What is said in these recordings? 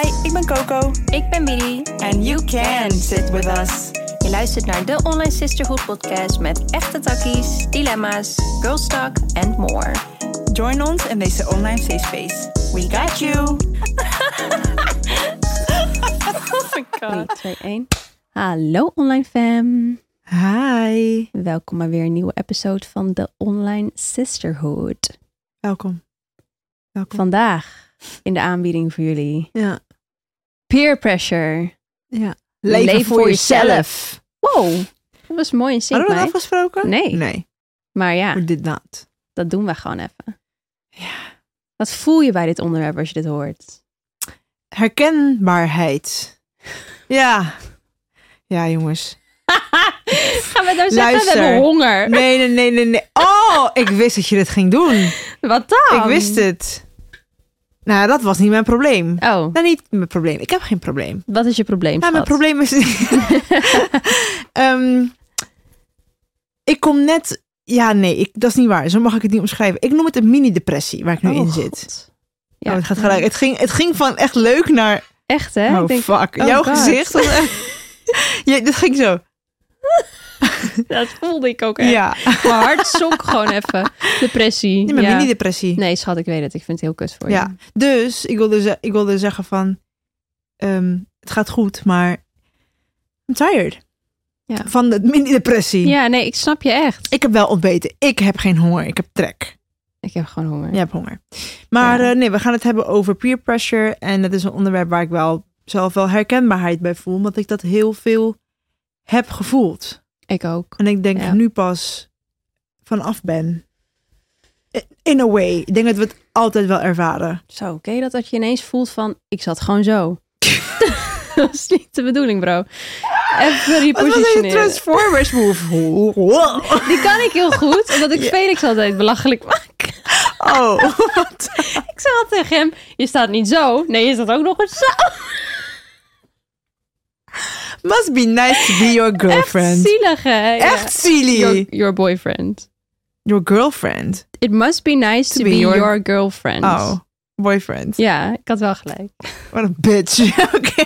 Hi, ik ben Coco. Ik ben Billy. And you can sit with us. Je luistert naar de Online Sisterhood podcast met echte takkies, dilemma's, girls talk and more. Join ons in deze online safe space. We got you. oh my god. 3, 2, 1. Hallo online fam. Hi. Welkom bij weer een nieuwe episode van de Online Sisterhood. Welkom. Welkom. Vandaag in de aanbieding voor jullie. Ja. Peer pressure. Ja. Leven, voor, jezelf. Wow, dat was mooi in Hadden we dat mij. afgesproken? Nee. Nee, Maar ja, we did not. dat doen we gewoon even. Ja. Wat voel je bij dit onderwerp als je dit hoort? Herkenbaarheid. Ja. Ja, jongens. Gaan we nou zeggen, we Luister. hebben honger. Nee, nee, nee, nee, nee. Oh, ik wist dat je dit ging doen. Wat dan? Ik wist het. Nou, dat was niet mijn probleem. Oh, Nou, niet mijn probleem. Ik heb geen probleem. wat is je probleem, Nou, mijn probleem is... Ehm, ik kom net... Ja, nee, ik, dat is niet waar. Zo mag ik het niet omschrijven. Ik noem het een mini-depressie waar ik nu Oh, in zit. God. Ja, het, gaat gelijk. Het, ging, het ging van echt leuk naar... Echt, hè? Oh, Ik denk, fuck. oh, Jouw God. gezicht was echt... ja, dat ging zo. dat voelde ik ook echt. Ja. Mijn hart zonk gewoon even. Depressie. Nee, maar ja. mini-depressie. Nee, schat, ik weet het. Ik vind het heel kut voor je. Ja. Dus ik wilde, ik wilde zeggen van... ehm, het gaat goed, maar... I'm tired. Ja. Van de mini-depressie. Ja, nee, ik snap je echt. Ik heb wel ontbeten. Ik heb geen honger. Ik heb trek. Ik heb gewoon honger. Je hebt honger. Maar Ja. eh, nee, we gaan het hebben over peer pressure. En dat is een onderwerp waar ik wel zelf wel herkenbaarheid bij voel. Omdat ik dat heel veel heb gevoeld. Ik ook. En ik denk Ja. nu pas vanaf ben. In a way. Ik denk dat we het altijd wel ervaren. Zo, oké, dat dat je ineens voelt van, ik zat gewoon zo. dat is niet de bedoeling, bro. Even Wat repositioneren. Transformers move? Die kan ik heel goed, omdat ik. Felix altijd belachelijk maak. Oh, wat? Ik zeg altijd tegen hem, je staat niet zo. Nee, je staat ook nog eens zo. Must be nice to be your girlfriend. Echt zielig, hè? Echt silly. Your, your boyfriend. Your girlfriend. It must be nice to, be, your... girlfriend. Oh, boyfriend. Ja, ik had wel gelijk. Wat een bitch. Oké.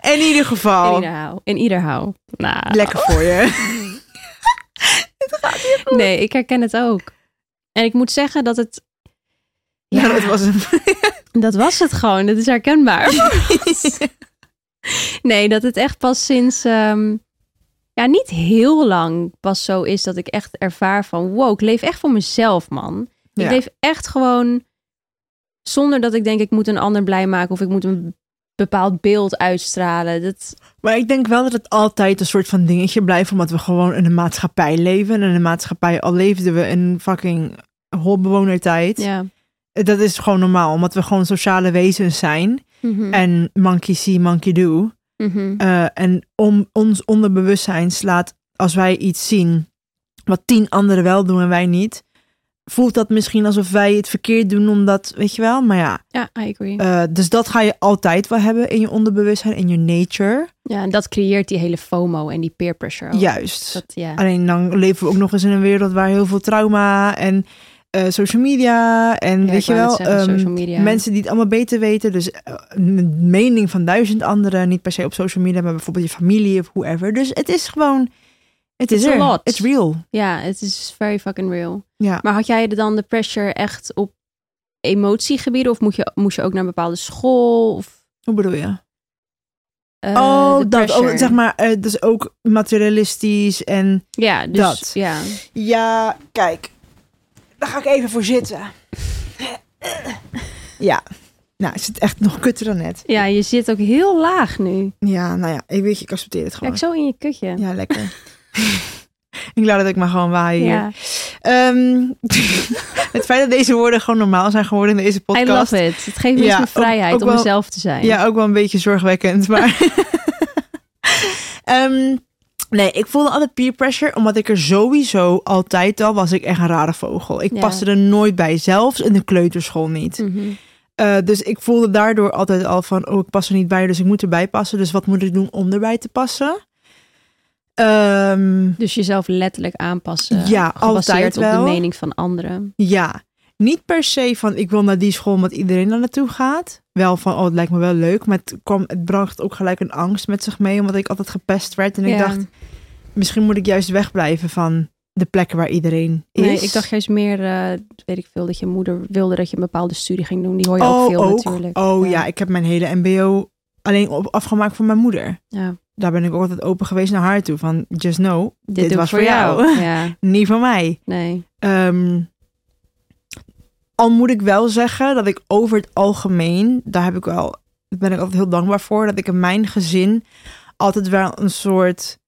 In ieder In geval. ieder hou. In ieder hou. Nou, Lekker voor je. Nee, ik herken het ook. En ik moet zeggen dat het... Ja, dat was hem. Dat was het gewoon. Dat is herkenbaar. Nee, dat het echt pas sinds... ehm, ja, niet heel lang pas zo is dat ik echt ervaar van... Wow, ik leef echt voor mezelf, man. Ik leef echt gewoon... Zonder dat ik denk, ik moet een ander blij maken... of ik moet een bepaald beeld uitstralen. Dat, Maar ik denk wel dat het altijd een soort van dingetje blijft. Omdat we gewoon in een maatschappij leven. En in een maatschappij, al leefden we in fucking holbewonertijd. ja. Dat is gewoon normaal. Omdat we gewoon sociale wezens zijn. Mhm. En monkey see, monkey do. Mhm. Eh, en om ons onderbewustzijn slaat, als wij iets zien wat tien anderen wel doen en wij niet, voelt dat misschien alsof wij het verkeerd doen, omdat, weet je wel, maar ja. Ja, I agree. eh, dus dat ga je altijd wel hebben in je onderbewustzijn, in je nature. ja, en dat creëert die hele FOMO en die peer pressure. ook. Juist. Dat, ja. Alleen dan leven we ook nog eens in een wereld waar heel veel trauma en eh, social media en Ja, weet je wel, zeggen, ehm, mensen die het allemaal beter weten. Dus eh, een mening van duizend anderen, niet per se op social media, maar bijvoorbeeld je familie of whoever. Dus het is gewoon, het is er. lot. It's real. Ja, het is very fucking real. Ja. Maar had jij dan de pressure echt op emotiegebieden? Of moet je, moest je ook naar een bepaalde school? Of, Hoe bedoel je? eh, oh, dat, oh, zeg maar, eh, dus ook materialistisch en Ja, dus dat. ja. ja, kijk, daar ga ik even voor zitten. Ja, nou, het zit echt nog kutter dan net. Ja, je zit ook heel laag nu. Ja, nou ja, ik weet je, ik accepteer het gewoon. Kijk, zo in je kutje. Ja, lekker. ik laat het ik maar gewoon waaien hier. Ja. Ehm, het feit dat deze woorden gewoon normaal zijn geworden in deze I podcast. love it. Het geeft me Ja, eens ook- vrijheid ook om wel- mezelf te zijn. Ja, ook wel een beetje zorgwekkend. Maar Ehm, nee, ik voelde altijd peer pressure, omdat ik er sowieso altijd al was ik echt een rare vogel. Ik Ja. paste er nooit bij, zelfs in de kleuterschool niet. Mhm. Eh, dus ik voelde daardoor altijd al van, oh, ik pas er niet bij, dus ik moet erbij passen. Dus wat moet ik doen om erbij te passen? Ehm, Dus jezelf letterlijk aanpassen. Ja, gebaseerd altijd op wel. de mening van anderen. ja, niet per se van, ik wil naar die school omdat iedereen daar naartoe gaat. Wel van, oh, het lijkt me wel leuk. Maar het, kwam, het bracht ook gelijk een angst met zich mee, omdat ik altijd gepest werd. En ik Ja. dacht, misschien moet ik juist wegblijven van de plekken waar iedereen is. Nee, ik dacht juist meer, eh, weet ik veel, dat je moeder wilde dat je een bepaalde studie ging doen. Die hoor je oh, ook veel ook? natuurlijk. Oh ja. ik heb mijn hele mbo alleen op, afgemaakt voor mijn moeder. Ja. Daar ben ik ook altijd open geweest naar haar toe. Van, just know, dit, was voor jou. ja, Niet voor mij. nee. Ehm, al moet ik wel zeggen dat ik over het algemeen, daar heb ik wel, daar ben ik altijd heel dankbaar voor, dat ik in mijn gezin altijd wel een soort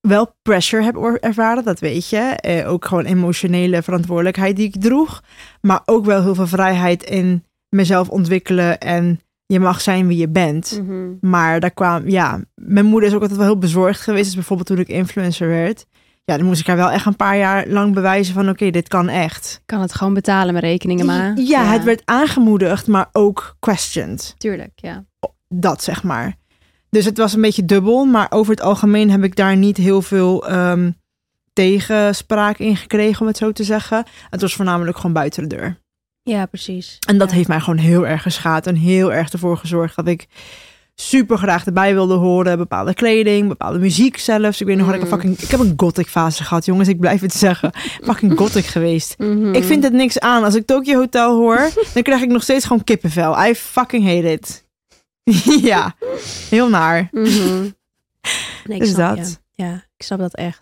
wel pressure heb ervaren, dat weet je. Eh, ook gewoon emotionele verantwoordelijkheid die ik droeg, maar ook wel heel veel vrijheid in mezelf ontwikkelen en je mag zijn wie je bent. Mhm. Maar daar kwam, ja, mijn moeder is ook altijd wel heel bezorgd geweest. Dus bijvoorbeeld toen ik influencer werd. Ja, dan moest ik haar wel echt een paar jaar lang bewijzen van oké, dit kan echt. Kan het gewoon betalen met rekeningen, maar. Ja, het werd aangemoedigd, maar ook questioned. Tuurlijk, ja. Dat zeg maar. Dus het was een beetje dubbel, maar over het algemeen heb ik daar niet heel veel ehm, tegenspraak in gekregen, om het zo te zeggen. Het was voornamelijk gewoon buiten de deur. Ja, precies. En dat Ja. heeft mij gewoon heel erg geschaad en heel erg ervoor gezorgd dat ik super graag erbij wilde horen. Bepaalde kleding, bepaalde muziek zelfs. Ik weet nog dat ik een Mm. fucking... Ik heb een gothic fase gehad, jongens. Ik blijf het zeggen. Fucking gothic geweest. Mhm. Ik vind het niks aan. Als ik Tokyo Hotel hoor, dan krijg ik nog steeds gewoon kippenvel. I fucking hate it. ja, heel naar. Mhm. Nee, ik snap dat. je. Ja, ik snap dat echt.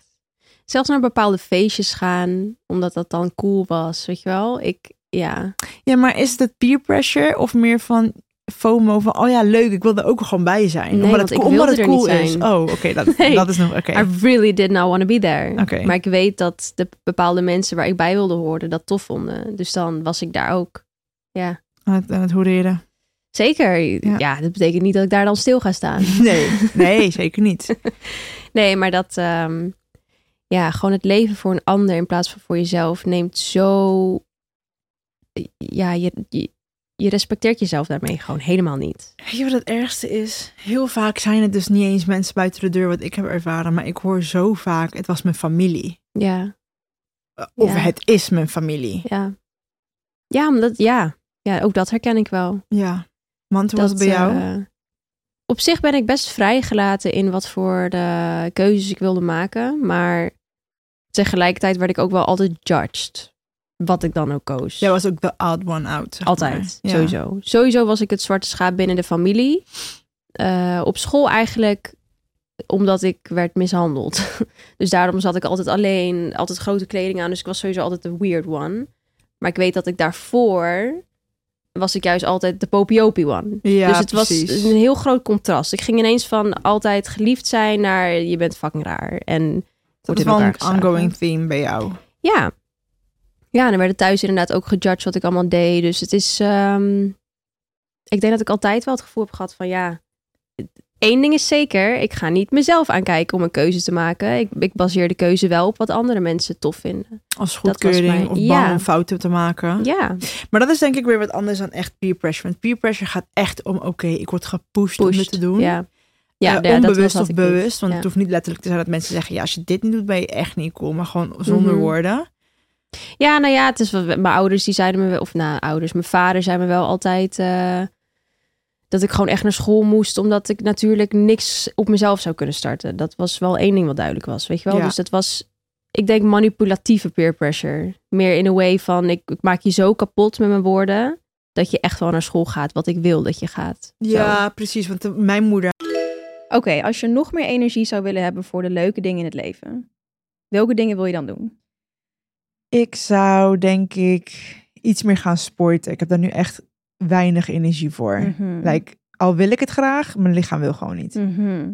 Zelfs naar bepaalde feestjes gaan, omdat dat dan cool was, weet je wel? Ik, ja. Ja, maar is het peer pressure of meer van FOMO van... Oh ja, leuk, ik wil er ook gewoon bij zijn. Nee, omdat want het, ik omdat wilde het cool is. zijn. Oh, oké, dat, Nee. dat is nog... Oké. I really did not want to be there. Oké. Maar ik weet dat de bepaalde mensen waar ik bij wilde horen dat tof vonden. Dus dan was ik daar ook. Ja, Aan het, hoereren. zeker. Ja. Ja. dat betekent niet dat ik daar dan stil ga staan. Nee, nee, zeker niet. Nee, maar dat, ehm, ja, gewoon het leven voor een ander in plaats van voor jezelf neemt zo, ja, je, je, je respecteert jezelf daarmee gewoon helemaal niet. Weet je wat het ergste is? Heel vaak zijn het dus niet eens mensen buiten de deur wat ik heb ervaren, maar ik hoor zo vaak, het was mijn familie. Ja, Of Ja. het is mijn familie. ja. Ja, omdat, ja, ja, ook dat herken ik wel. Ja. Want hoe was het bij jou? eh, op zich ben ik best vrijgelaten in wat voor de keuzes ik wilde maken. Maar tegelijkertijd werd ik ook wel altijd judged. Wat ik dan ook koos. Jij was ook de odd one out. Altijd, maar. Ja. sowieso. Sowieso was ik het zwarte schaap binnen de familie. Eh, op school eigenlijk omdat ik werd mishandeld. dus daarom zat ik altijd alleen, altijd grote kleding aan. Dus ik was sowieso altijd de weird one. Maar ik weet dat ik daarvoor was ik juist altijd de popiopie one. Ja, dus het precies. was een heel groot contrast. Ik ging ineens van altijd geliefd zijn naar je bent fucking raar. En Dat is wel een ongoing theme bij jou. Ja. Ja, en dan werden thuis inderdaad ook gejudged wat ik allemaal deed. Dus het is... ehm, ik denk dat ik altijd wel het gevoel heb gehad van ja... Eén ding is zeker, ik ga niet mezelf aankijken om een keuze te maken. Ik, ik baseer de keuze wel op wat andere mensen tof vinden. Als goedkeuring mijn- of bang ja. om fouten te maken. Ja, Maar dat is denk ik weer wat anders dan echt peer pressure. Want peer pressure gaat echt om, oké, ik word gepusht om pushed. te doen. Ja, ja, Eh, ja, onbewust of bewust. Want Ja. het hoeft niet letterlijk te zijn dat mensen zeggen... ja, als je dit niet doet, ben je echt niet cool. Maar gewoon zonder Mhm. woorden. Ja, nou ja, het is wel, mijn ouders die zeiden me, wel- of nou, ouders, mijn vader zei me wel altijd eh, dat ik gewoon echt naar school moest, omdat ik natuurlijk niks op mezelf zou kunnen starten. Dat was wel één ding wat duidelijk was, weet je wel. Ja. Dus dat was, ik denk, manipulatieve peer pressure. Meer in een way van, ik, ik maak je zo kapot met mijn woorden, dat je echt wel naar school gaat, wat ik wil dat je gaat. Zo. Ja, precies. Want de- mijn moeder... Oké, als je nog meer energie zou willen hebben voor de leuke dingen in het leven, welke dingen wil je dan doen? Ik zou denk ik iets meer gaan sporten. Ik heb daar nu echt weinig energie voor. Mhm. Like, al wil ik het graag, mijn lichaam wil gewoon niet. Mhm.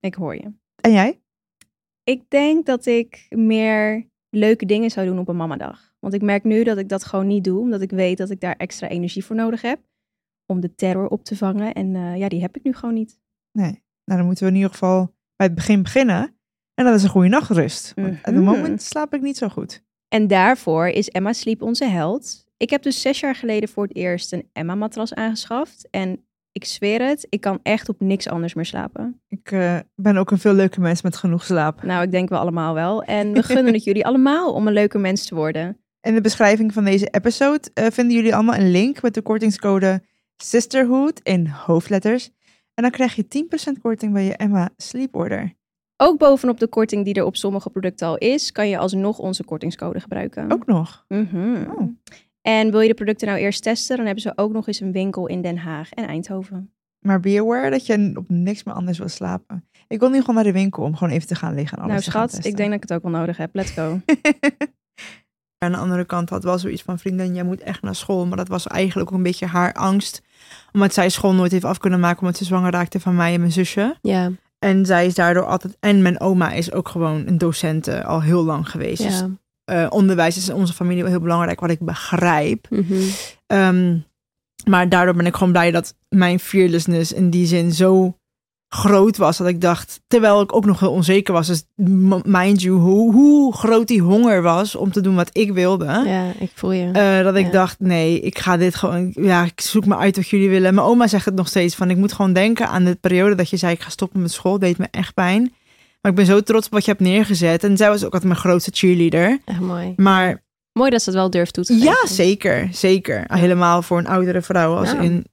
Ik hoor je. En jij? Ik denk dat ik meer leuke dingen zou doen op een mamadag. Want ik merk nu dat ik dat gewoon niet doe, omdat ik weet dat ik daar extra energie voor nodig heb om de terror op te vangen. En eh, ja, die heb ik nu gewoon niet. Nee. Nou, dan moeten we in ieder geval bij het begin beginnen. En dat is een goede nachtrust. Want op het Mhm. moment slaap ik niet zo goed. En daarvoor is Emma Sleep onze held. Ik heb dus zes jaar geleden voor het eerst een Emma-matras aangeschaft. En ik zweer het, ik kan echt op niks anders meer slapen. Ik eh, ben ook een veel leuke mens met genoeg slaap. Nou, ik denk wel allemaal wel. En we gunnen het jullie allemaal om een leuke mens te worden. In de beschrijving van deze episode eh, vinden jullie allemaal een link met de kortingscode Sisterhood in hoofdletters. En dan krijg je 10% korting bij je Emma Sleep Order. Ook bovenop de korting die er op sommige producten al is, kan je alsnog onze kortingscode gebruiken. Ook nog. Mhm. Oh. En wil je de producten nou eerst testen, dan hebben ze ook nog eens een winkel in Den Haag en Eindhoven. Maar be aware dat je op niks meer anders wil slapen. Ik wil nu gewoon naar de winkel om gewoon even te gaan liggen. En alles nou te gaan schat, testen. ik denk dat ik het ook wel nodig heb. Let's go. Aan de andere kant had wel zoiets van vriendin, jij moet echt naar school. Maar dat was eigenlijk ook een beetje haar angst. Omdat zij school nooit heeft af kunnen maken. Omdat ze zwanger raakte van mij en mijn zusje. Ja, En zij is daardoor altijd... En mijn oma is ook gewoon een docente al heel lang geweest. Dus ja. eh, onderwijs is in onze familie wel heel belangrijk. Wat ik begrijp. Mhm. Ehm, maar daardoor ben ik gewoon blij dat mijn fearlessness in die zin zo groot was. Dat ik dacht, terwijl ik ook nog heel onzeker was. Dus mind you, hoe, hoe groot die honger was om te doen wat ik wilde. Ja, ik voel je. Eh, dat ik Ja. dacht, nee, ik ga dit gewoon... Ja, ik zoek me uit wat jullie willen. Mijn oma zegt het nog steeds van... Ik moet gewoon denken aan de periode dat je zei... Ik ga stoppen met school. deed me echt pijn. Maar ik ben zo trots op wat je hebt neergezet. En zij was ook altijd mijn grootste cheerleader. Echt mooi. Maar Mooi dat ze het wel durft toe te geven. ja, zeker. Zeker. Helemaal voor een oudere vrouw. Als in,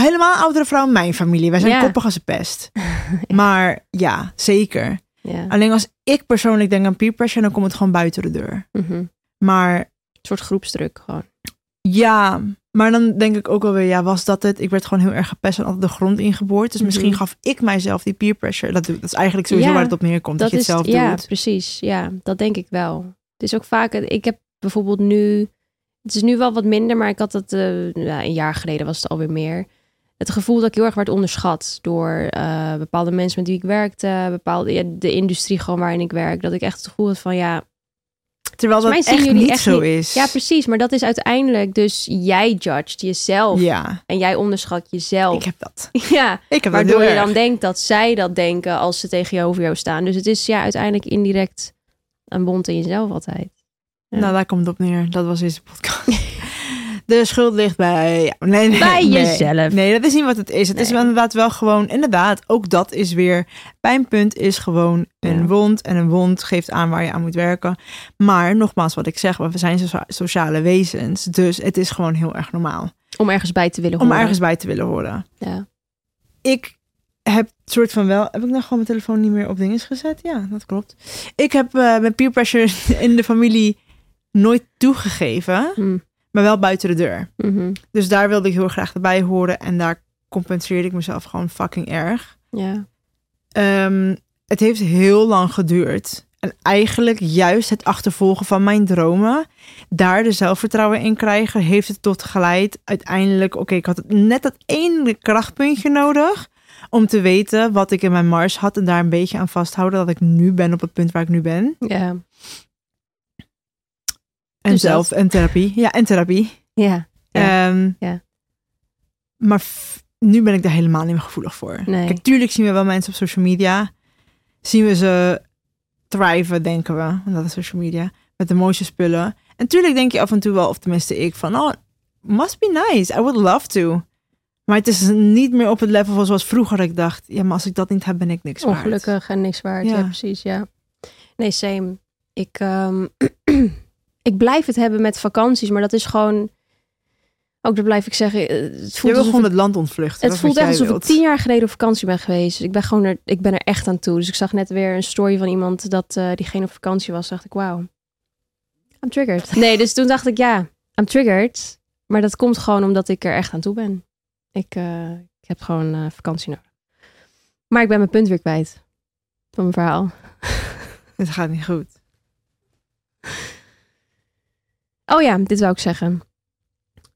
helemaal een oudere vrouw in mijn familie. Wij zijn Ja. koppig als een pest. Maar ja, zeker. Ja. Alleen als ik persoonlijk denk aan peer pressure... dan komt het gewoon buiten de deur. Mhm. Een Maar soort groepsdruk gewoon. Ja, maar dan denk ik ook wel weer, ja, was dat het? Ik werd gewoon heel erg gepest en altijd de grond ingeboord. Dus misschien Mhm. gaf ik mijzelf die peer pressure. Dat, dat is eigenlijk sowieso Ja, waar het op neerkomt, dat, je het is, zelf ja, doet. precies. Ja, dat denk ik wel. Het is ook vaak, ik heb bijvoorbeeld nu, het is nu wel wat minder, maar ik had het eh, ja, een jaar geleden was het alweer meer. Het gevoel dat ik heel erg werd onderschat door eh, bepaalde mensen met wie ik werkte, bepaalde ja, de industrie gewoon waarin ik werk. Dat ik echt het gevoel had van ja, Terwijl dat echt jullie niet echt zo niet- is. ja precies, maar dat is uiteindelijk dus jij judged jezelf Ja, en jij onderschat jezelf. ik heb dat. ja, Ik heb Waardoor je erg. dan denkt dat zij dat denken als ze tegen je over jou staan. Dus het is ja uiteindelijk indirect een bond in jezelf altijd. Ja. Nou, daar komt het op neer. Dat was deze podcast. De schuld ligt bij... Ja, nee, nee, Bij nee. jezelf. Nee, dat is niet wat het is. Het is inderdaad wel gewoon... Inderdaad, ook dat is weer... Pijnpunt is gewoon een Ja. wond. En een wond geeft aan waar je aan moet werken. Maar nogmaals wat ik zeg. We zijn socia- sociale wezens. Dus het is gewoon heel erg normaal. Om ergens bij te willen Om horen. ergens bij te willen horen. Ja. Ik heb soort van wel... Heb ik nou gewoon mijn telefoon niet meer op dinges gezet? Ja, dat klopt. Ik heb eh mijn peer pressure in de familie nooit toegegeven. Hm. Maar wel buiten de deur. Mhm. Dus daar wilde ik heel graag bij horen. En daar compenseerde ik mezelf gewoon fucking erg. ja. Ehm, het heeft heel lang geduurd. En eigenlijk juist het achtervolgen van mijn dromen, daar de zelfvertrouwen in krijgen, heeft het tot geleid. Uiteindelijk, oké, ik had net dat ene krachtpuntje nodig om te weten wat ik in mijn mars had en daar een beetje aan vasthouden dat ik nu ben op het punt waar ik nu ben. Ja. En Dus zelf en therapie. Ja, en therapie. Ja. Ja. Ehm, Ja. Maar nu ben ik daar helemaal niet meer gevoelig voor. Nee. Kijk, tuurlijk zien we wel mensen op social media. Zien we ze thriven, denken we. Dat is social media. Met de mooiste spullen. En tuurlijk denk je af en toe wel, of tenminste ik, van... Oh, must be nice. I would love to. Maar het is niet meer op het level van zoals vroeger ik dacht... Ja, maar als ik dat niet heb, ben ik niks waard. Ongelukkig en niks waard. Ja. Ja. precies. Ja. Nee, same. Ik, ehm, ik blijf het hebben met vakanties, maar dat is gewoon... Ook dat blijf ik zeggen. eh, Het Je voelt wil alsof gewoon ik- het land ontvluchten. Het voelt echt alsof ik wilt. tien jaar geleden op vakantie ben geweest. Ik ben gewoon er, ik ben er echt aan toe. Dus ik zag net weer een story van iemand dat eh, diegene op vakantie was. Dacht ik, wauw, I'm triggered. Nee, dus toen dacht ik, ja, I'm triggered. Maar dat komt gewoon omdat ik er echt aan toe ben. Ik, eh, ik heb gewoon eh, vakantie nodig. Maar ik ben mijn punt weer kwijt van mijn verhaal. Het gaat niet goed. Oh ja, dit wou ik zeggen.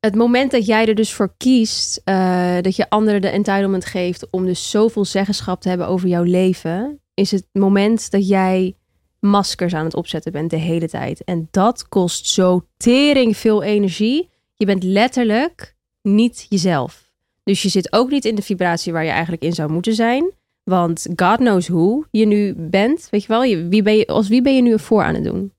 Het moment dat jij er dus voor kiest, eh, dat je anderen de entitlement geeft om dus zoveel zeggenschap te hebben over jouw leven, is het moment dat jij maskers aan het opzetten bent de hele tijd. En dat kost zo tering veel energie. Je bent letterlijk niet jezelf. Dus je zit ook niet in de vibratie waar je eigenlijk in zou moeten zijn. Want God knows who je nu bent. Weet je wel, wie ben je, als wie ben je nu een voor aan het doen?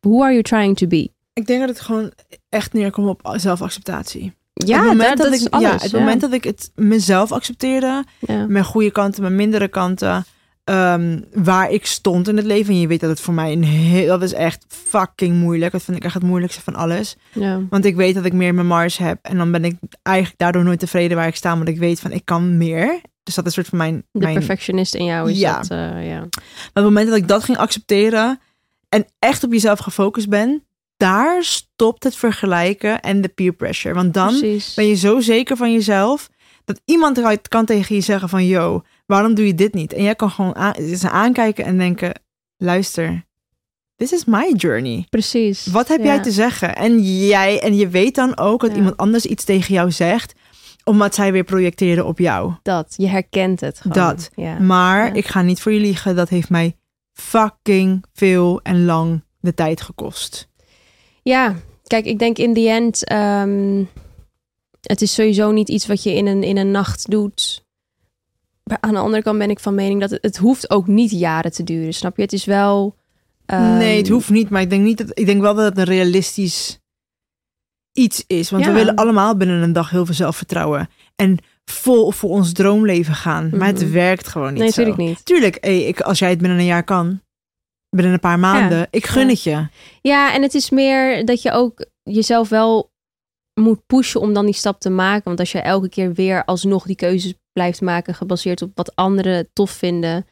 Who are you trying to be? Ik denk dat het gewoon echt neerkomt op zelfacceptatie. Ja, het moment dat, ik, alles. ja, het moment dat ik het mezelf accepteerde, ja. mijn goede kanten, mijn mindere kanten, ehm, waar ik stond in het leven. En je weet dat het voor mij een heel, dat is echt fucking moeilijk. Dat vind ik echt het moeilijkste van alles. Ja. Want ik weet dat ik meer mijn mars heb. En dan ben ik eigenlijk daardoor nooit tevreden waar ik sta. Want ik weet van ik kan meer. Dus dat is een soort van mijn... De mijn perfectionist in jou is Ja. dat, eh, ja. Maar op het moment dat ik dat ging accepteren en echt op jezelf gefocust ben, daar stopt het vergelijken en de peer pressure. Want dan Precies. ben je zo zeker van jezelf dat iemand eruit kan tegen je zeggen van yo, waarom doe je dit niet? En jij kan gewoon aan, ze aankijken en denken, luister, this is my journey. Precies. Wat heb Ja. jij te zeggen? En jij en je weet dan ook dat Ja. iemand anders iets tegen jou zegt, omdat zij weer projecteren op jou. Dat, je herkent het gewoon. Dat. Ja. Maar ik ga niet voor je liegen, dat heeft mij fucking veel en lang de tijd gekost. Ja, kijk, ik denk in the end, ehm, het is sowieso niet iets wat je in een, in een nacht doet. Maar aan de andere kant ben ik van mening dat het, het hoeft ook niet jaren te duren, snap je? Het is wel... ehm, nee, het hoeft niet, maar ik denk, niet dat, ik denk wel dat het een realistisch iets is. Want we willen allemaal binnen een dag heel veel zelfvertrouwen. En vol voor ons droomleven gaan. Maar het Mhm. werkt gewoon niet Nee, natuurlijk niet. Tuurlijk, hey, ik, als jij het binnen een jaar kan, binnen een paar maanden, ik gun Ja. het je. Ja, en het is meer dat je ook jezelf wel moet pushen om dan die stap te maken. Want als je elke keer weer alsnog die keuzes blijft maken, gebaseerd op wat anderen tof vinden.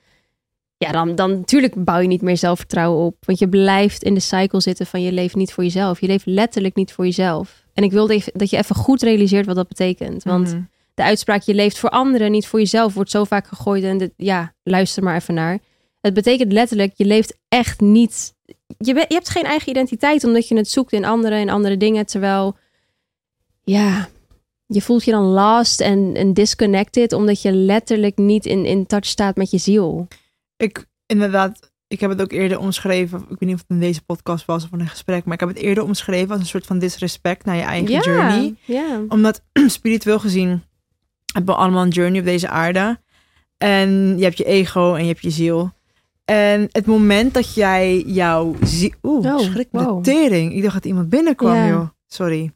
Ja, dan, dan natuurlijk bouw je niet meer zelfvertrouwen op. Want je blijft in de cycle zitten van je leeft niet voor jezelf. Je leeft letterlijk niet voor jezelf. En ik wilde even- dat je even goed realiseert wat dat betekent. Want Mhm. de uitspraak je leeft voor anderen, niet voor jezelf, wordt zo vaak gegooid. En dit, ja, luister maar even naar. Het betekent letterlijk, je leeft echt niet. Je, je hebt geen eigen identiteit omdat je het zoekt in anderen en andere dingen. Terwijl, ja, je voelt je dan lost en, en disconnected omdat je letterlijk niet in, in touch staat met je ziel. Ik, inderdaad, ik heb het ook eerder omschreven. Ik weet niet of het in deze podcast was of in een gesprek. Maar ik heb het eerder omschreven als een soort van disrespect naar je eigen ja, journey. ja. Omdat spiritueel gezien hebben we allemaal een journey op deze aarde. En je hebt je ego en je hebt je ziel. En het moment dat jij jouw ziel... Oeh, Oh, schrik me wow. de tering. Ik dacht dat iemand binnenkwam, joh. Sorry.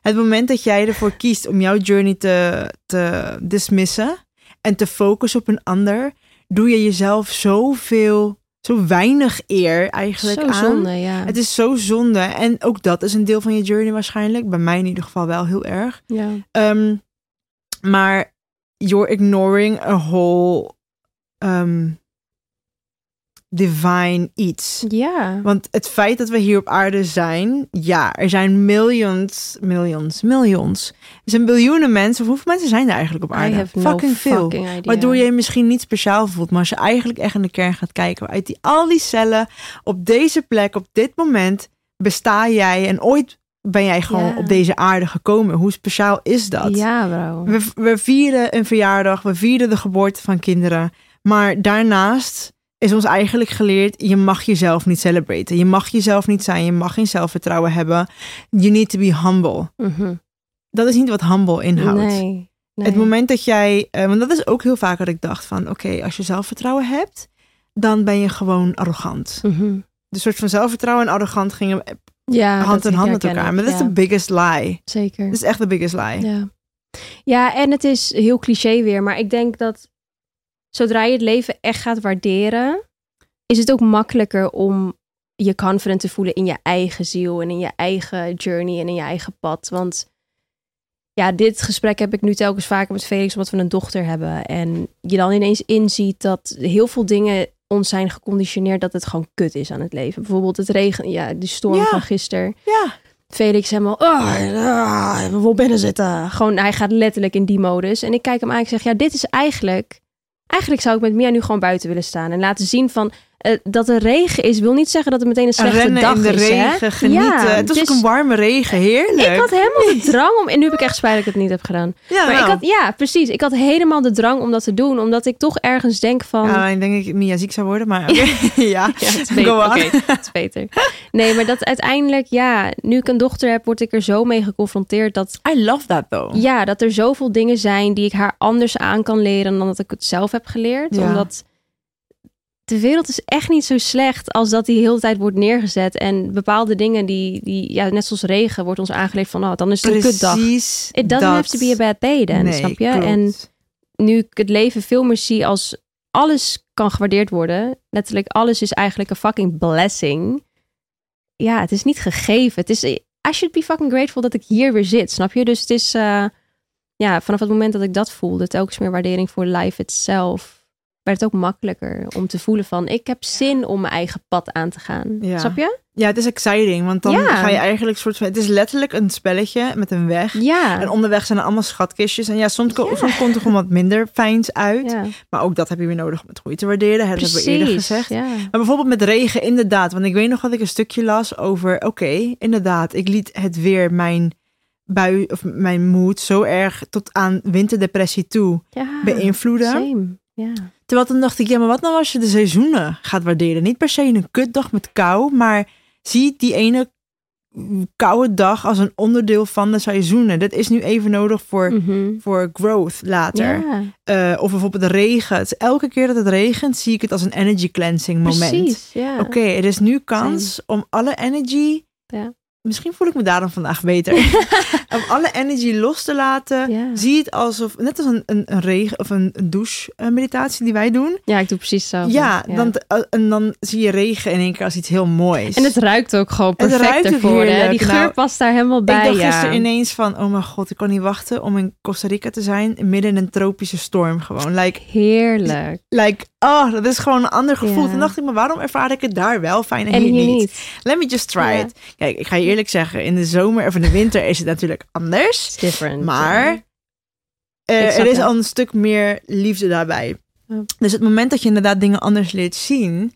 Het moment dat jij ervoor kiest om jouw journey te, te dismissen... en te focussen op een ander... doe je jezelf zoveel, zo weinig eer eigenlijk Zo aan. zonde, ja. Het is zo zonde. En ook dat is een deel van je journey waarschijnlijk. Bij mij in ieder geval wel heel erg. ja. Um, maar you're ignoring a whole um, divine iets. ja. Want het feit dat we hier op aarde zijn, ja, er zijn millions, millions, millions. Er zijn biljoenen mensen. Hoeveel mensen zijn er eigenlijk op I aarde? have no Fucking veel. fucking idea. Waardoor je je misschien niet speciaal voelt. Maar als je eigenlijk echt in de kern gaat kijken, uit die, al die cellen op deze plek, op dit moment, besta jij en ooit ben jij gewoon op deze aarde gekomen. Hoe speciaal is dat? Ja, bro. We, we vieren een verjaardag, we vieren de geboorte van kinderen. Maar daarnaast is ons eigenlijk geleerd, je mag jezelf niet celebraten. Je mag jezelf niet zijn, je mag geen zelfvertrouwen hebben. You need to be humble. Mhm. Dat is niet wat humble inhoudt. Nee. nee. Het moment dat jij, eh, want dat is ook heel vaak dat ik dacht van, oké, als je zelfvertrouwen hebt, dan ben je gewoon arrogant. Mhm. De soort van zelfvertrouwen en arrogant gingen Ja, hand in hand met elkaar. ik, Maar dat is de biggest lie. Zeker. Dat is echt de biggest lie. Ja. ja, en het is heel cliché weer, maar ik denk dat zodra je het leven echt gaat waarderen, is het ook makkelijker om je confident te voelen in je eigen ziel en in je eigen journey en in je eigen pad. Want ja, dit gesprek heb ik nu telkens vaker met Felix, omdat we een dochter hebben. En je dan ineens inziet dat heel veel dingen ons zijn geconditioneerd dat het gewoon kut is aan het leven. Bijvoorbeeld het regen, ja, de storm Ja. van gisteren. Ja. Felix helemaal, oh, we wil binnen zitten. Gewoon, hij gaat letterlijk in die modus. En ik kijk hem aan en ik zeg, ja, dit is eigenlijk... Eigenlijk zou ik met Mia nu gewoon buiten willen staan. En laten zien van, eh, dat er regen is, wil niet zeggen dat het meteen een slechte rennen dag in de is. hè? regen, genieten. Ja, het was dus ook een warme regen, heerlijk. Ik had helemaal de drang om... En nu heb ik echt spijt dat ik het niet heb gedaan. ja, Maar nou. ik had, ja, precies. Ik had helemaal de drang om dat te doen. Omdat ik toch ergens denk van... Ja, dan denk ik Mia ziek zou worden, maar ja. Ja, het is beter. Het is. Nee, maar dat uiteindelijk, ja, nu ik een dochter heb, word ik er zo mee geconfronteerd dat I love that though. Ja, dat er zoveel dingen zijn die ik haar anders aan kan leren dan dat ik het zelf heb geleerd. Ja. Omdat de wereld is echt niet zo slecht als dat die de hele tijd wordt neergezet. En bepaalde dingen die, die ja, net zoals regen, wordt ons aangeleerd van, oh, dan is het een kutdag. Precies It doesn't dat. have to be a bad day then, Nee, snap je? klopt. En nu ik het leven veel meer zie als alles kan gewaardeerd worden. Letterlijk, alles is eigenlijk een fucking blessing. Ja, het is niet gegeven. Het is, I should be fucking grateful dat ik hier weer zit, snap je? Dus het is, uh, ja, vanaf het moment dat ik dat voelde, telkens meer waardering voor life itself, werd het ook makkelijker om te voelen van, ik heb zin om mijn eigen pad aan te gaan. Ja. Snap je? Ja, het is exciting, want dan Ja. ga je eigenlijk soort van... Het is letterlijk een spelletje met een weg. Ja. En onderweg zijn er allemaal schatkistjes. En ja, soms, soms komt er gewoon wat minder fijns uit. Maar ook dat heb je weer nodig om het goed te waarderen. Dat hebben we eerder gezegd. Ja. Maar bijvoorbeeld met regen, inderdaad. Want ik weet nog dat ik een stukje las over... Oké, inderdaad, ik liet het weer mijn bui of mijn moed zo erg tot aan winterdepressie toe beïnvloeden. Same. Ja. Terwijl toen dacht ik, ja, maar wat nou als je de seizoenen gaat waarderen? Niet per se een kutdag met kou, maar zie die ene koude dag als een onderdeel van de seizoenen. Dat is nu even nodig voor, Mhm. voor growth later. Eh, of bijvoorbeeld de regen. Het elke keer dat het regent, zie ik het als een energy cleansing moment. precies. Ja. Oké, er is nu kans om alle energy. Ja. Misschien voel ik me daarom vandaag beter. om alle energy los te laten. Ja. Zie het alsof, net als een, een, een regen of een, een douche eh, meditatie die wij doen. ja, ik doe precies zo. Ja, Dan, eh, en dan zie je regen in één keer als iets heel moois. En het ruikt ook gewoon Het perfect ruikt ervoor. Hè? Die geur Nou, past daar helemaal bij. ik dacht ja. gisteren ineens van, oh mijn god, ik kan niet wachten om in Costa Rica te zijn, midden in een tropische storm gewoon. Like, Heerlijk. like oh, dat is gewoon een ander gevoel. Toen dacht ik, maar waarom ervaar ik het daar wel fijn en, En hier, niet? niet. Let me just try it. Kijk, ik ga je eerlijk zeggen, in de zomer of in de winter is het natuurlijk anders. It's different. Maar eh, er is al een stuk meer liefde daarbij. Dus het moment dat je inderdaad dingen anders leert zien.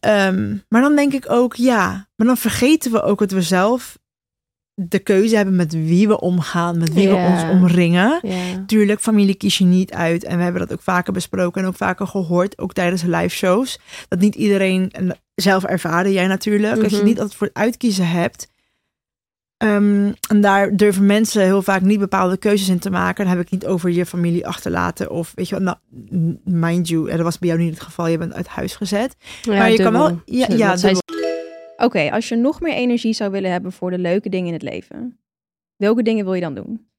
ehm, maar dan denk ik ook, ja, maar dan vergeten we ook dat we zelf de keuze hebben met wie we omgaan, met wie we ons omringen. Tuurlijk, familie kies je niet uit. En we hebben dat ook vaker besproken en ook vaker gehoord, ook tijdens live shows. Dat niet iedereen en zelf ervaren, jij natuurlijk. Dat je Mhm. niet altijd voor het uitkiezen hebt. Ehm, en daar durven mensen heel vaak niet bepaalde keuzes in te maken. Dan heb ik niet over je familie achterlaten. Of weet je wat, nou, mind you, dat was bij jou niet het geval. Je bent uit huis gezet. Ja, maar je kan wel. Ja, ja dubbel. Oké, als je nog meer energie zou willen hebben voor de leuke dingen in het leven, welke dingen wil je dan doen?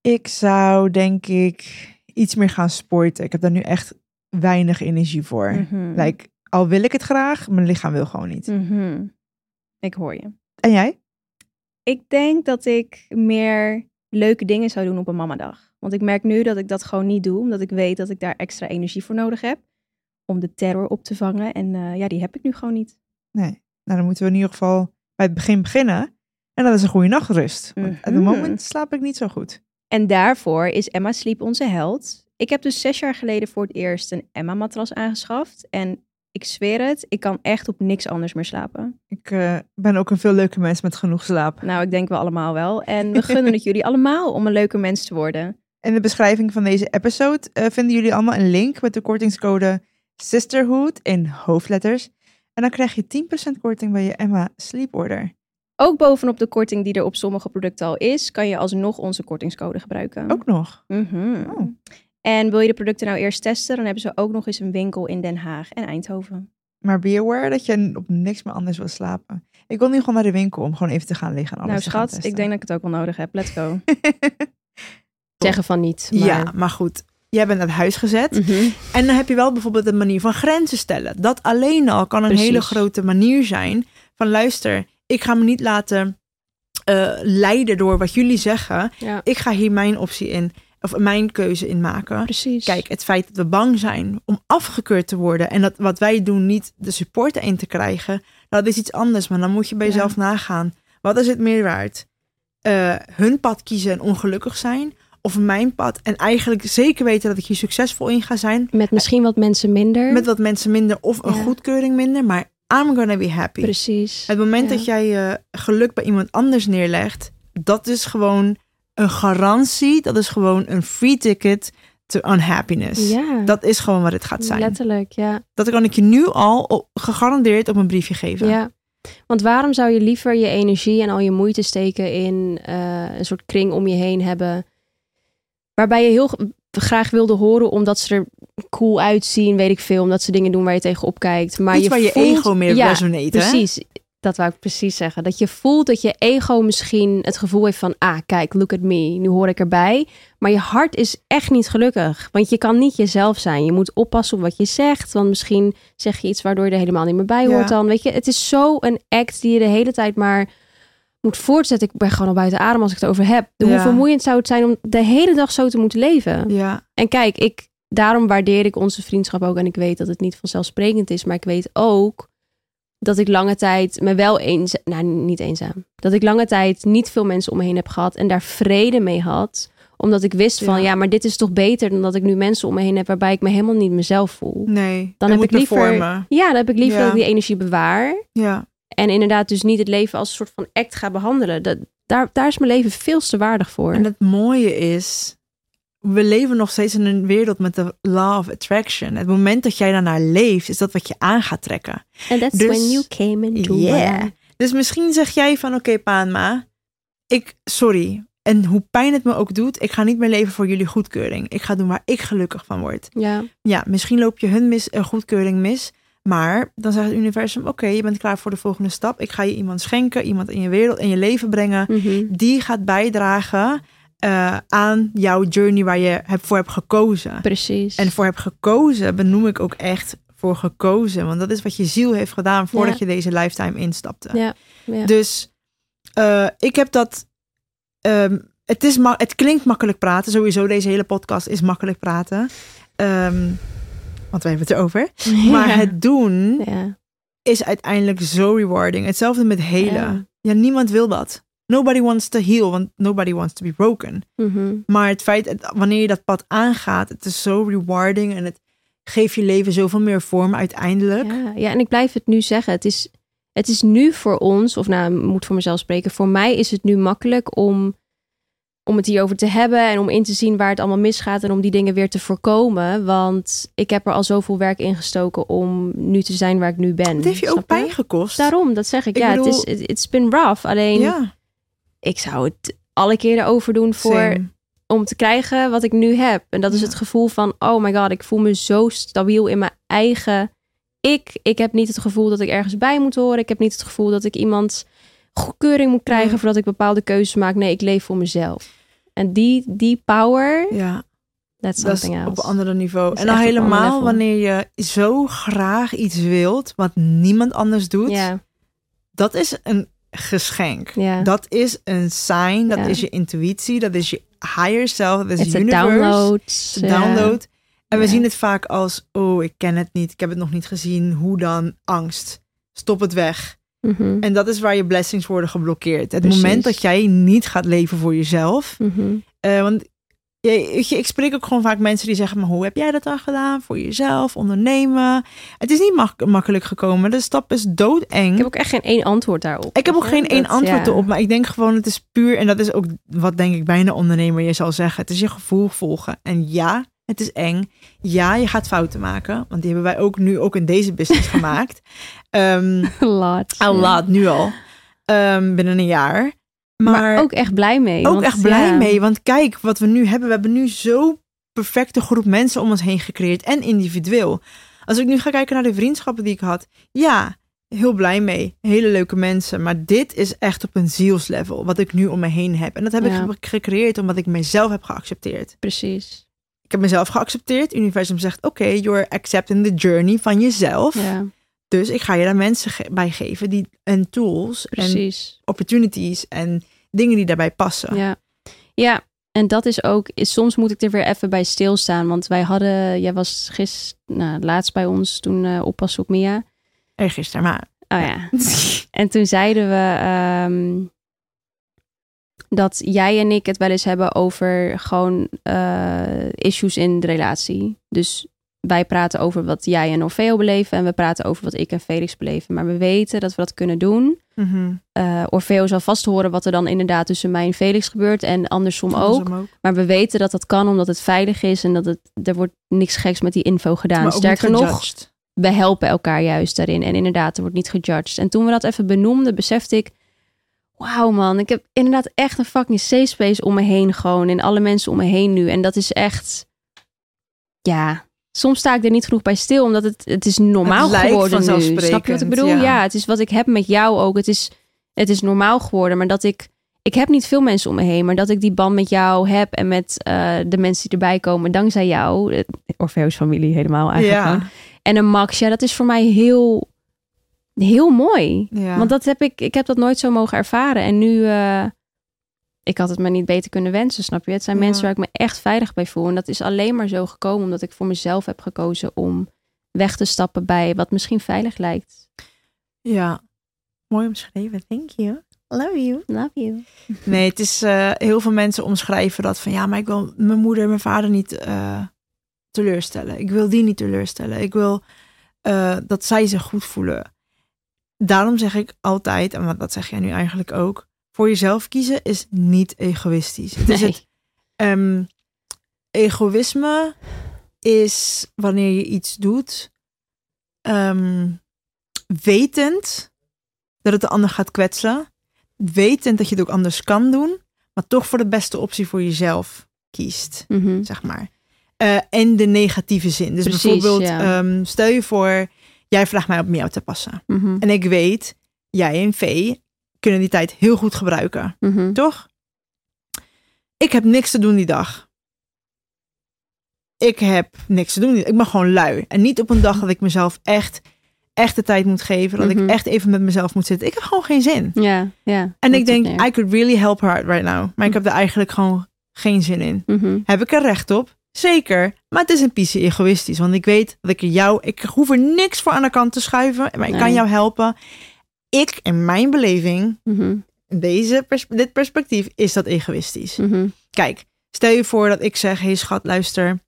Ik zou denk ik iets meer gaan sporten. Ik heb daar nu echt weinig energie voor. Mhm. Like, al wil ik het graag, mijn lichaam wil gewoon niet. Mhm. Ik hoor je. En jij? Ik denk dat ik meer leuke dingen zou doen op een mamadag. Want ik merk nu dat ik dat gewoon niet doe, omdat ik weet dat ik daar extra energie voor nodig heb om de terror op te vangen. En eh, ja, die heb ik nu gewoon niet. Nee. Nou, dan moeten we in ieder geval bij het begin beginnen. En dat is een goede nachtrust. Want op het Mhm. moment slaap ik niet zo goed. En daarvoor is Emma Sleep onze held. Ik heb dus zes jaar geleden voor het eerst een Emma-matras aangeschaft. En ik zweer het, ik kan echt op niks anders meer slapen. Ik eh, ben ook een veel leuke mens met genoeg slaap. Nou, ik denk we allemaal wel. En we gunnen het jullie allemaal om een leuke mens te worden. In de beschrijving van deze episode eh, vinden jullie allemaal een link met de kortingscode Sisterhood in hoofdletters. En dan krijg je 10% korting bij je Emma Sleep Order. Ook bovenop de korting die er op sommige producten al is, kan je alsnog onze kortingscode gebruiken. Ook nog. Mhm. Oh. En wil je de producten nou eerst testen, dan hebben ze ook nog eens een winkel in Den Haag en Eindhoven. Maar be aware dat je op niks meer anders wil slapen. Ik wil nu gewoon naar de winkel om gewoon even te gaan liggen en alles nou te gaan schat, ik denk dat ik het ook wel nodig heb. Let's go. Zeggen van niet. Maar... Ja, maar goed. Jij bent uit huis gezet. Mhm. En dan heb je wel bijvoorbeeld een manier van grenzen stellen. Dat alleen al kan een Precies. hele grote manier zijn van luister, ik ga me niet laten eh, leiden door wat jullie zeggen. Ja, Ik ga hier mijn optie in, of mijn keuze in maken. precies. Kijk, het feit dat we bang zijn om afgekeurd te worden en dat wat wij doen niet de support in te krijgen, dat is iets anders. Maar dan moet je bij Ja. jezelf nagaan. Wat is het meer waard? Eh, hun pad kiezen en ongelukkig zijn? Of mijn pad en eigenlijk zeker weten dat ik hier succesvol in ga zijn? Met misschien wat mensen minder. Met wat mensen minder of een Ja. goedkeuring minder, maar I'm gonna be happy. Precies. Het moment Ja. dat jij je geluk bij iemand anders neerlegt, dat is gewoon een garantie. Dat is gewoon een free ticket to unhappiness. Ja, Dat is gewoon wat het gaat zijn. letterlijk, ja. Dat kan ik je nu al op- gegarandeerd op een briefje geven. Ja. Want waarom zou je liever je energie en al je moeite steken in eh, een soort kring om je heen hebben, waarbij je heel graag wilde horen omdat ze er cool uitzien, weet ik veel, omdat ze dingen doen waar je tegen opkijkt. Maar Iets je waar je voelt- ego meer ja, resonate. hè? Precies. Dat wou ik precies zeggen. Dat je voelt dat je ego misschien het gevoel heeft van... ah, kijk, look at me, nu hoor ik erbij. Maar je hart is echt niet gelukkig. Want je kan niet jezelf zijn. Je moet oppassen op wat je zegt. Want misschien zeg je iets waardoor je er helemaal niet meer bij hoort Ja. dan. Weet je, het is zo een act die je de hele tijd maar moet voortzetten. Ik ben gewoon al buiten adem als ik het over heb. Hoe vermoeiend zou het zijn om de hele dag zo te moeten leven? Ja, En kijk, ik, daarom waardeer ik onze vriendschap ook. En ik weet dat het niet vanzelfsprekend is. Maar ik weet ook dat ik lange tijd me wel eenzaam... Nou, niet eenzaam. Dat ik lange tijd niet veel mensen om me heen heb gehad. En daar vrede mee had. Omdat ik wist van, Ja. ja, maar dit is toch beter dan dat ik nu mensen om me heen heb... waarbij ik me helemaal niet mezelf voel. nee. Dan heb moet ik liever-. Ja, dan heb ik liever Ja. dat ik die energie bewaar. Ja, En inderdaad dus niet het leven als een soort van act ga behandelen. Dat, daar, daar is mijn leven veel te waardig voor. en het mooie is... We leven nog steeds in een wereld met de law of attraction. Het moment dat jij daarnaar leeft, is dat wat je aan gaat trekken. And that's Dus- when you came into Yeah. Dus misschien zeg jij van, oké Paanma, ik, sorry. En hoe pijn het me ook doet, ik ga niet meer leven voor jullie goedkeuring. Ik ga doen waar ik gelukkig van word. Ja, Ja, misschien loop je hun mis, een goedkeuring mis. Maar dan zegt het universum, oké, je bent klaar voor de volgende stap. Ik ga je iemand schenken, iemand in je wereld, in je leven brengen. mhm. Die gaat bijdragen eh, aan jouw journey waar je hebt voor hebt gekozen. precies. En voor hebt gekozen benoem ik ook echt voor gekozen. Want dat is wat je ziel heeft gedaan voordat Ja. je deze lifetime instapte. Ja, ja. Dus eh, ik heb dat. ehm, het, is ma- het klinkt makkelijk praten. Sowieso, deze hele podcast is makkelijk praten. Ehm, want wij hebben het erover. Maar het doen Ja. is uiteindelijk zo rewarding. Hetzelfde met helen. Ja. Ja. niemand wil dat. Nobody wants to heal, want nobody wants to be broken. Mhm. Maar het feit, wanneer je dat pad aangaat, het is zo rewarding en het geeft je leven zoveel meer vorm uiteindelijk. Ja, ja, en ik blijf het nu zeggen. Het is, het is nu voor ons, of nou, ik moet voor mezelf spreken. Voor mij is het nu makkelijk om, om het hierover te hebben. En om in te zien waar het allemaal misgaat. En om die dingen weer te voorkomen. Want ik heb er al zoveel werk in gestoken om nu te zijn waar ik nu ben. Het heeft je ook pijn gekost. Daarom, dat zeg ik. Ik ja, bedoel- het is, it- it's been rough. Alleen, Ja, ik zou het alle keren over doen voor same. om te krijgen wat ik nu heb. En dat is Ja. het gevoel van, oh my god, ik voel me zo stabiel in mijn eigen ik. Ik heb niet het gevoel dat ik ergens bij moet horen. Ik heb niet het gevoel dat ik iemands goedkeuring moet krijgen voordat ik bepaalde keuzes maak. Nee, ik leef voor mezelf. En die, die power, Ja, that's dat is op een ander niveau. En dan helemaal wanneer je zo graag iets wilt wat niemand anders doet. Ja, Dat is een geschenk. Dat is een sign. Dat is je intuïtie. Dat is je higher self. Dat is een universe. download. Download. En we zien het vaak als, oh, ik ken het niet. Ik heb het nog niet gezien. Hoe dan? Angst. Stop het weg. Mhm, En dat is waar je blessings worden geblokkeerd. Het Precies. moment dat jij niet gaat leven voor jezelf. mhm. Eh, want je, ik spreek ook gewoon vaak mensen die zeggen, maar hoe heb jij dat dan gedaan? Voor jezelf, ondernemen. Het is niet mak- makkelijk gekomen. De stap is doodeng. Ik heb ook echt geen één antwoord daarop. Ik heb ook geen één antwoord ja. erop, maar ik denk gewoon het is puur en dat is ook wat denk ik bijna ondernemer je zal zeggen. Het is je gevoel volgen. En ja, het is eng. Ja, je gaat fouten maken, want die hebben wij ook nu ook in deze business gemaakt. Ehm Laat. al laat nu al, Ehm, binnen een jaar. Maar, Maar, ook echt blij mee. ook want, echt blij ja, mee, want kijk wat we nu hebben. We hebben nu zo perfecte groep mensen om ons heen gecreëerd en individueel. Als ik nu ga kijken naar de vriendschappen die ik had, ja, heel blij mee. Hele leuke mensen. Maar dit is echt op een zielslevel wat ik nu om me heen heb. En dat heb Ja. ik ge- gecreëerd omdat ik mezelf heb geaccepteerd. Precies. Ik heb mezelf geaccepteerd. Het universum zegt, oké, you're accepting the journey van jezelf. Ja, Dus ik ga je daar mensen ge- bij geven die en tools en precies. opportunities en dingen die daarbij passen. Ja. ja, en dat is ook, is, soms moet ik er weer even bij stilstaan. Want wij hadden, jij was gisteren, nou, laatst bij ons toen eh oppassen op Mia. Eergisteren, maar... Oh ja. En toen zeiden we ehm, dat jij en ik het wel eens hebben over gewoon eh, issues in de relatie. Dus wij praten over wat jij en Orfeo beleven en we praten over wat ik en Felix beleven. Maar we weten dat we dat kunnen doen. Eh Orfeo zal vast horen wat er dan inderdaad tussen mij en Felix gebeurt en andersom ook. Maar we weten dat dat kan omdat het veilig is en dat het, er wordt niks geks met die info gedaan. Sterker nog, we helpen elkaar juist daarin. En inderdaad, er wordt niet gejudged. En toen we dat even benoemden, besefte ik... Wauw man, ik heb inderdaad echt een fucking safe space om me heen gewoon. En alle mensen om me heen nu. En dat is echt... Ja, soms sta ik er niet genoeg bij stil, omdat het, het is normaal Het lijkt geworden nu. Snap je wat ik bedoel? ja. Ja. het is wat ik heb met jou ook. Het is, het is normaal geworden, maar dat ik... Ik heb niet veel mensen om me heen, maar dat ik die band met jou heb en met eh, de mensen die erbij komen, dankzij jou, eh, Orfeus familie helemaal eigenlijk. Ja. En een Max, ja, dat is voor mij heel, heel mooi. ja. Want dat heb ik, ik heb dat nooit zo mogen ervaren. En nu, eh, ik had het me niet beter kunnen wensen, snap je? Het zijn Ja. mensen waar ik me echt veilig bij voel. En dat is alleen maar zo gekomen omdat ik voor mezelf heb gekozen om weg te stappen bij wat misschien veilig lijkt. ja. Mooi omschreven. Thank you. Love you. Love you. Nee, het is eh, heel veel mensen omschrijven dat van ja, maar ik wil mijn moeder en mijn vader niet eh, teleurstellen. Ik wil die niet teleurstellen. Ik wil dat zij zich goed voelen. Daarom zeg ik altijd, en wat- dat zeg jij nu eigenlijk ook, voor jezelf kiezen is niet egoïstisch. Het is Nee. het Ehm, egoïsme is wanneer je iets doet, ehm, wetend dat het de ander gaat kwetsen, wetend dat je het ook anders kan doen, maar toch voor de beste optie voor jezelf kiest, Mhm. zeg maar. Eh en de negatieve zin. Dus Precies, bijvoorbeeld, ja. ehm, stel je voor, jij vraagt mij op jou te passen. Mhm. En ik weet, jij en Vee kunnen die tijd heel goed gebruiken. Mhm. Toch? Ik heb niks te doen die dag. Ik heb niks te doen. Ik ben gewoon lui. En niet op een dag dat ik mezelf echt, echt de tijd moet geven. Dat Mhm. ik echt even met mezelf moet zitten. Ik heb gewoon geen zin. Ja, ja. En ik denk. I could really help her right now. Maar ik heb er eigenlijk gewoon geen zin in. Mhm. Heb ik er recht op? Zeker. Maar het is een piece egoïstisch. Want ik weet dat ik jou... Ik hoef er niks voor aan de kant te schuiven. Maar ik kan jou helpen. Ik, in mijn beleving, Mhm. deze pers- dit perspectief, is dat egoïstisch. Mhm. Kijk, stel je voor dat ik zeg: hey schat, luister.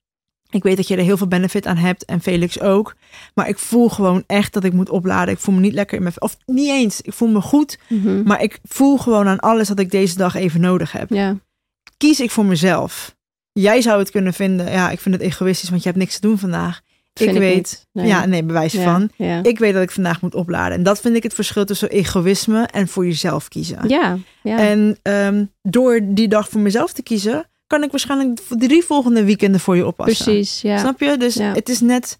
Ik weet dat je er heel veel benefit aan hebt en Felix ook. Maar ik voel gewoon echt dat ik moet opladen. Ik voel me niet lekker in mijn. Of niet eens. Ik voel me goed. Mhm. Maar ik voel gewoon aan alles dat ik deze dag even nodig heb. Kies ik voor mezelf. Jij zou het kunnen vinden. Ja, ik vind het egoïstisch, want je hebt niks te doen vandaag. ik ik weet. Nee. Ja, nee, bewijs Ja, van. Ja. Ik weet dat ik vandaag moet opladen. En dat vind ik het verschil tussen egoïsme en voor jezelf kiezen. ja, ja. En ehm, door die dag voor mezelf te kiezen, kan ik waarschijnlijk de drie volgende weekenden voor je oppassen. precies. Ja. Snap je? Dus Ja. het is net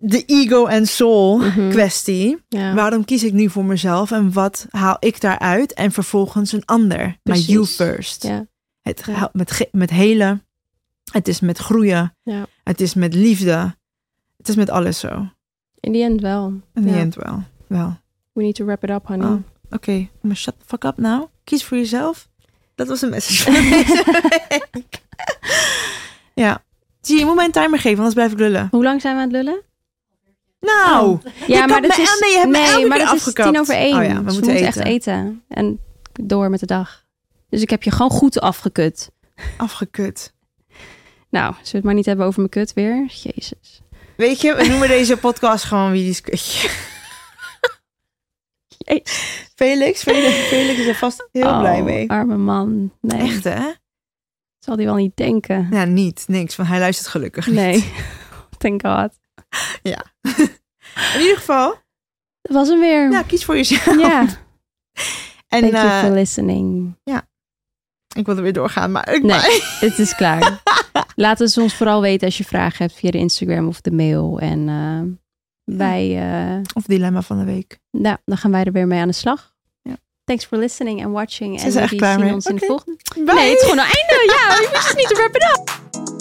de ego en soul Mhm. kwestie. Waarom kies ik nu voor mezelf en wat haal ik daaruit? En vervolgens een ander. Maar Precies. you first. Ja. Het Ja. met, met helen. Het is met groeien. Ja. Het is met liefde. Het is met alles zo. In the end wel. In the Ja. end wel. Wel. We need to wrap it up, honey. Oh, Oké, maar shut the fuck up now. Kies voor jezelf. Dat was een message ja. Zie je, moet mij een timer geven, anders blijf ik lullen. Hoe lang zijn we aan het lullen? Nou, Oh. Ja, maar dat is, nee, je hebt elke maar dat is tien over één. Oh ja, we Dus moeten echt eten. eten. En door met de dag. Dus ik heb je gewoon goed afgekut. afgekut. Nou, zullen we het maar niet hebben over mijn kut weer? Jezus. Weet je, we noemen deze podcast gewoon wie is kutje. Felix, Felix, Felix is er vast heel Oh, blij mee. Arme man. Nee, Echt hè? zal hij wel niet denken. Ja, niet, niks, want hij luistert gelukkig niet. Nee. Thank God. In ieder geval, Dat was hem weer. ja, kies voor jezelf. Ja. En Thank you eh, for listening. Ik wilde weer doorgaan, maar ik Nee. Het is klaar. Laat het ons vooral weten als je vragen hebt via de Instagram of de mail. En eh, wij, eh, Of dilemma van de week. nou, dan gaan wij er weer mee aan de slag. Ja. Thanks for listening and watching. Ze En er klaar zien mee. ons in de volgende. Bye. Nee, het is gewoon een einde. Ja, we just need to wrap it up.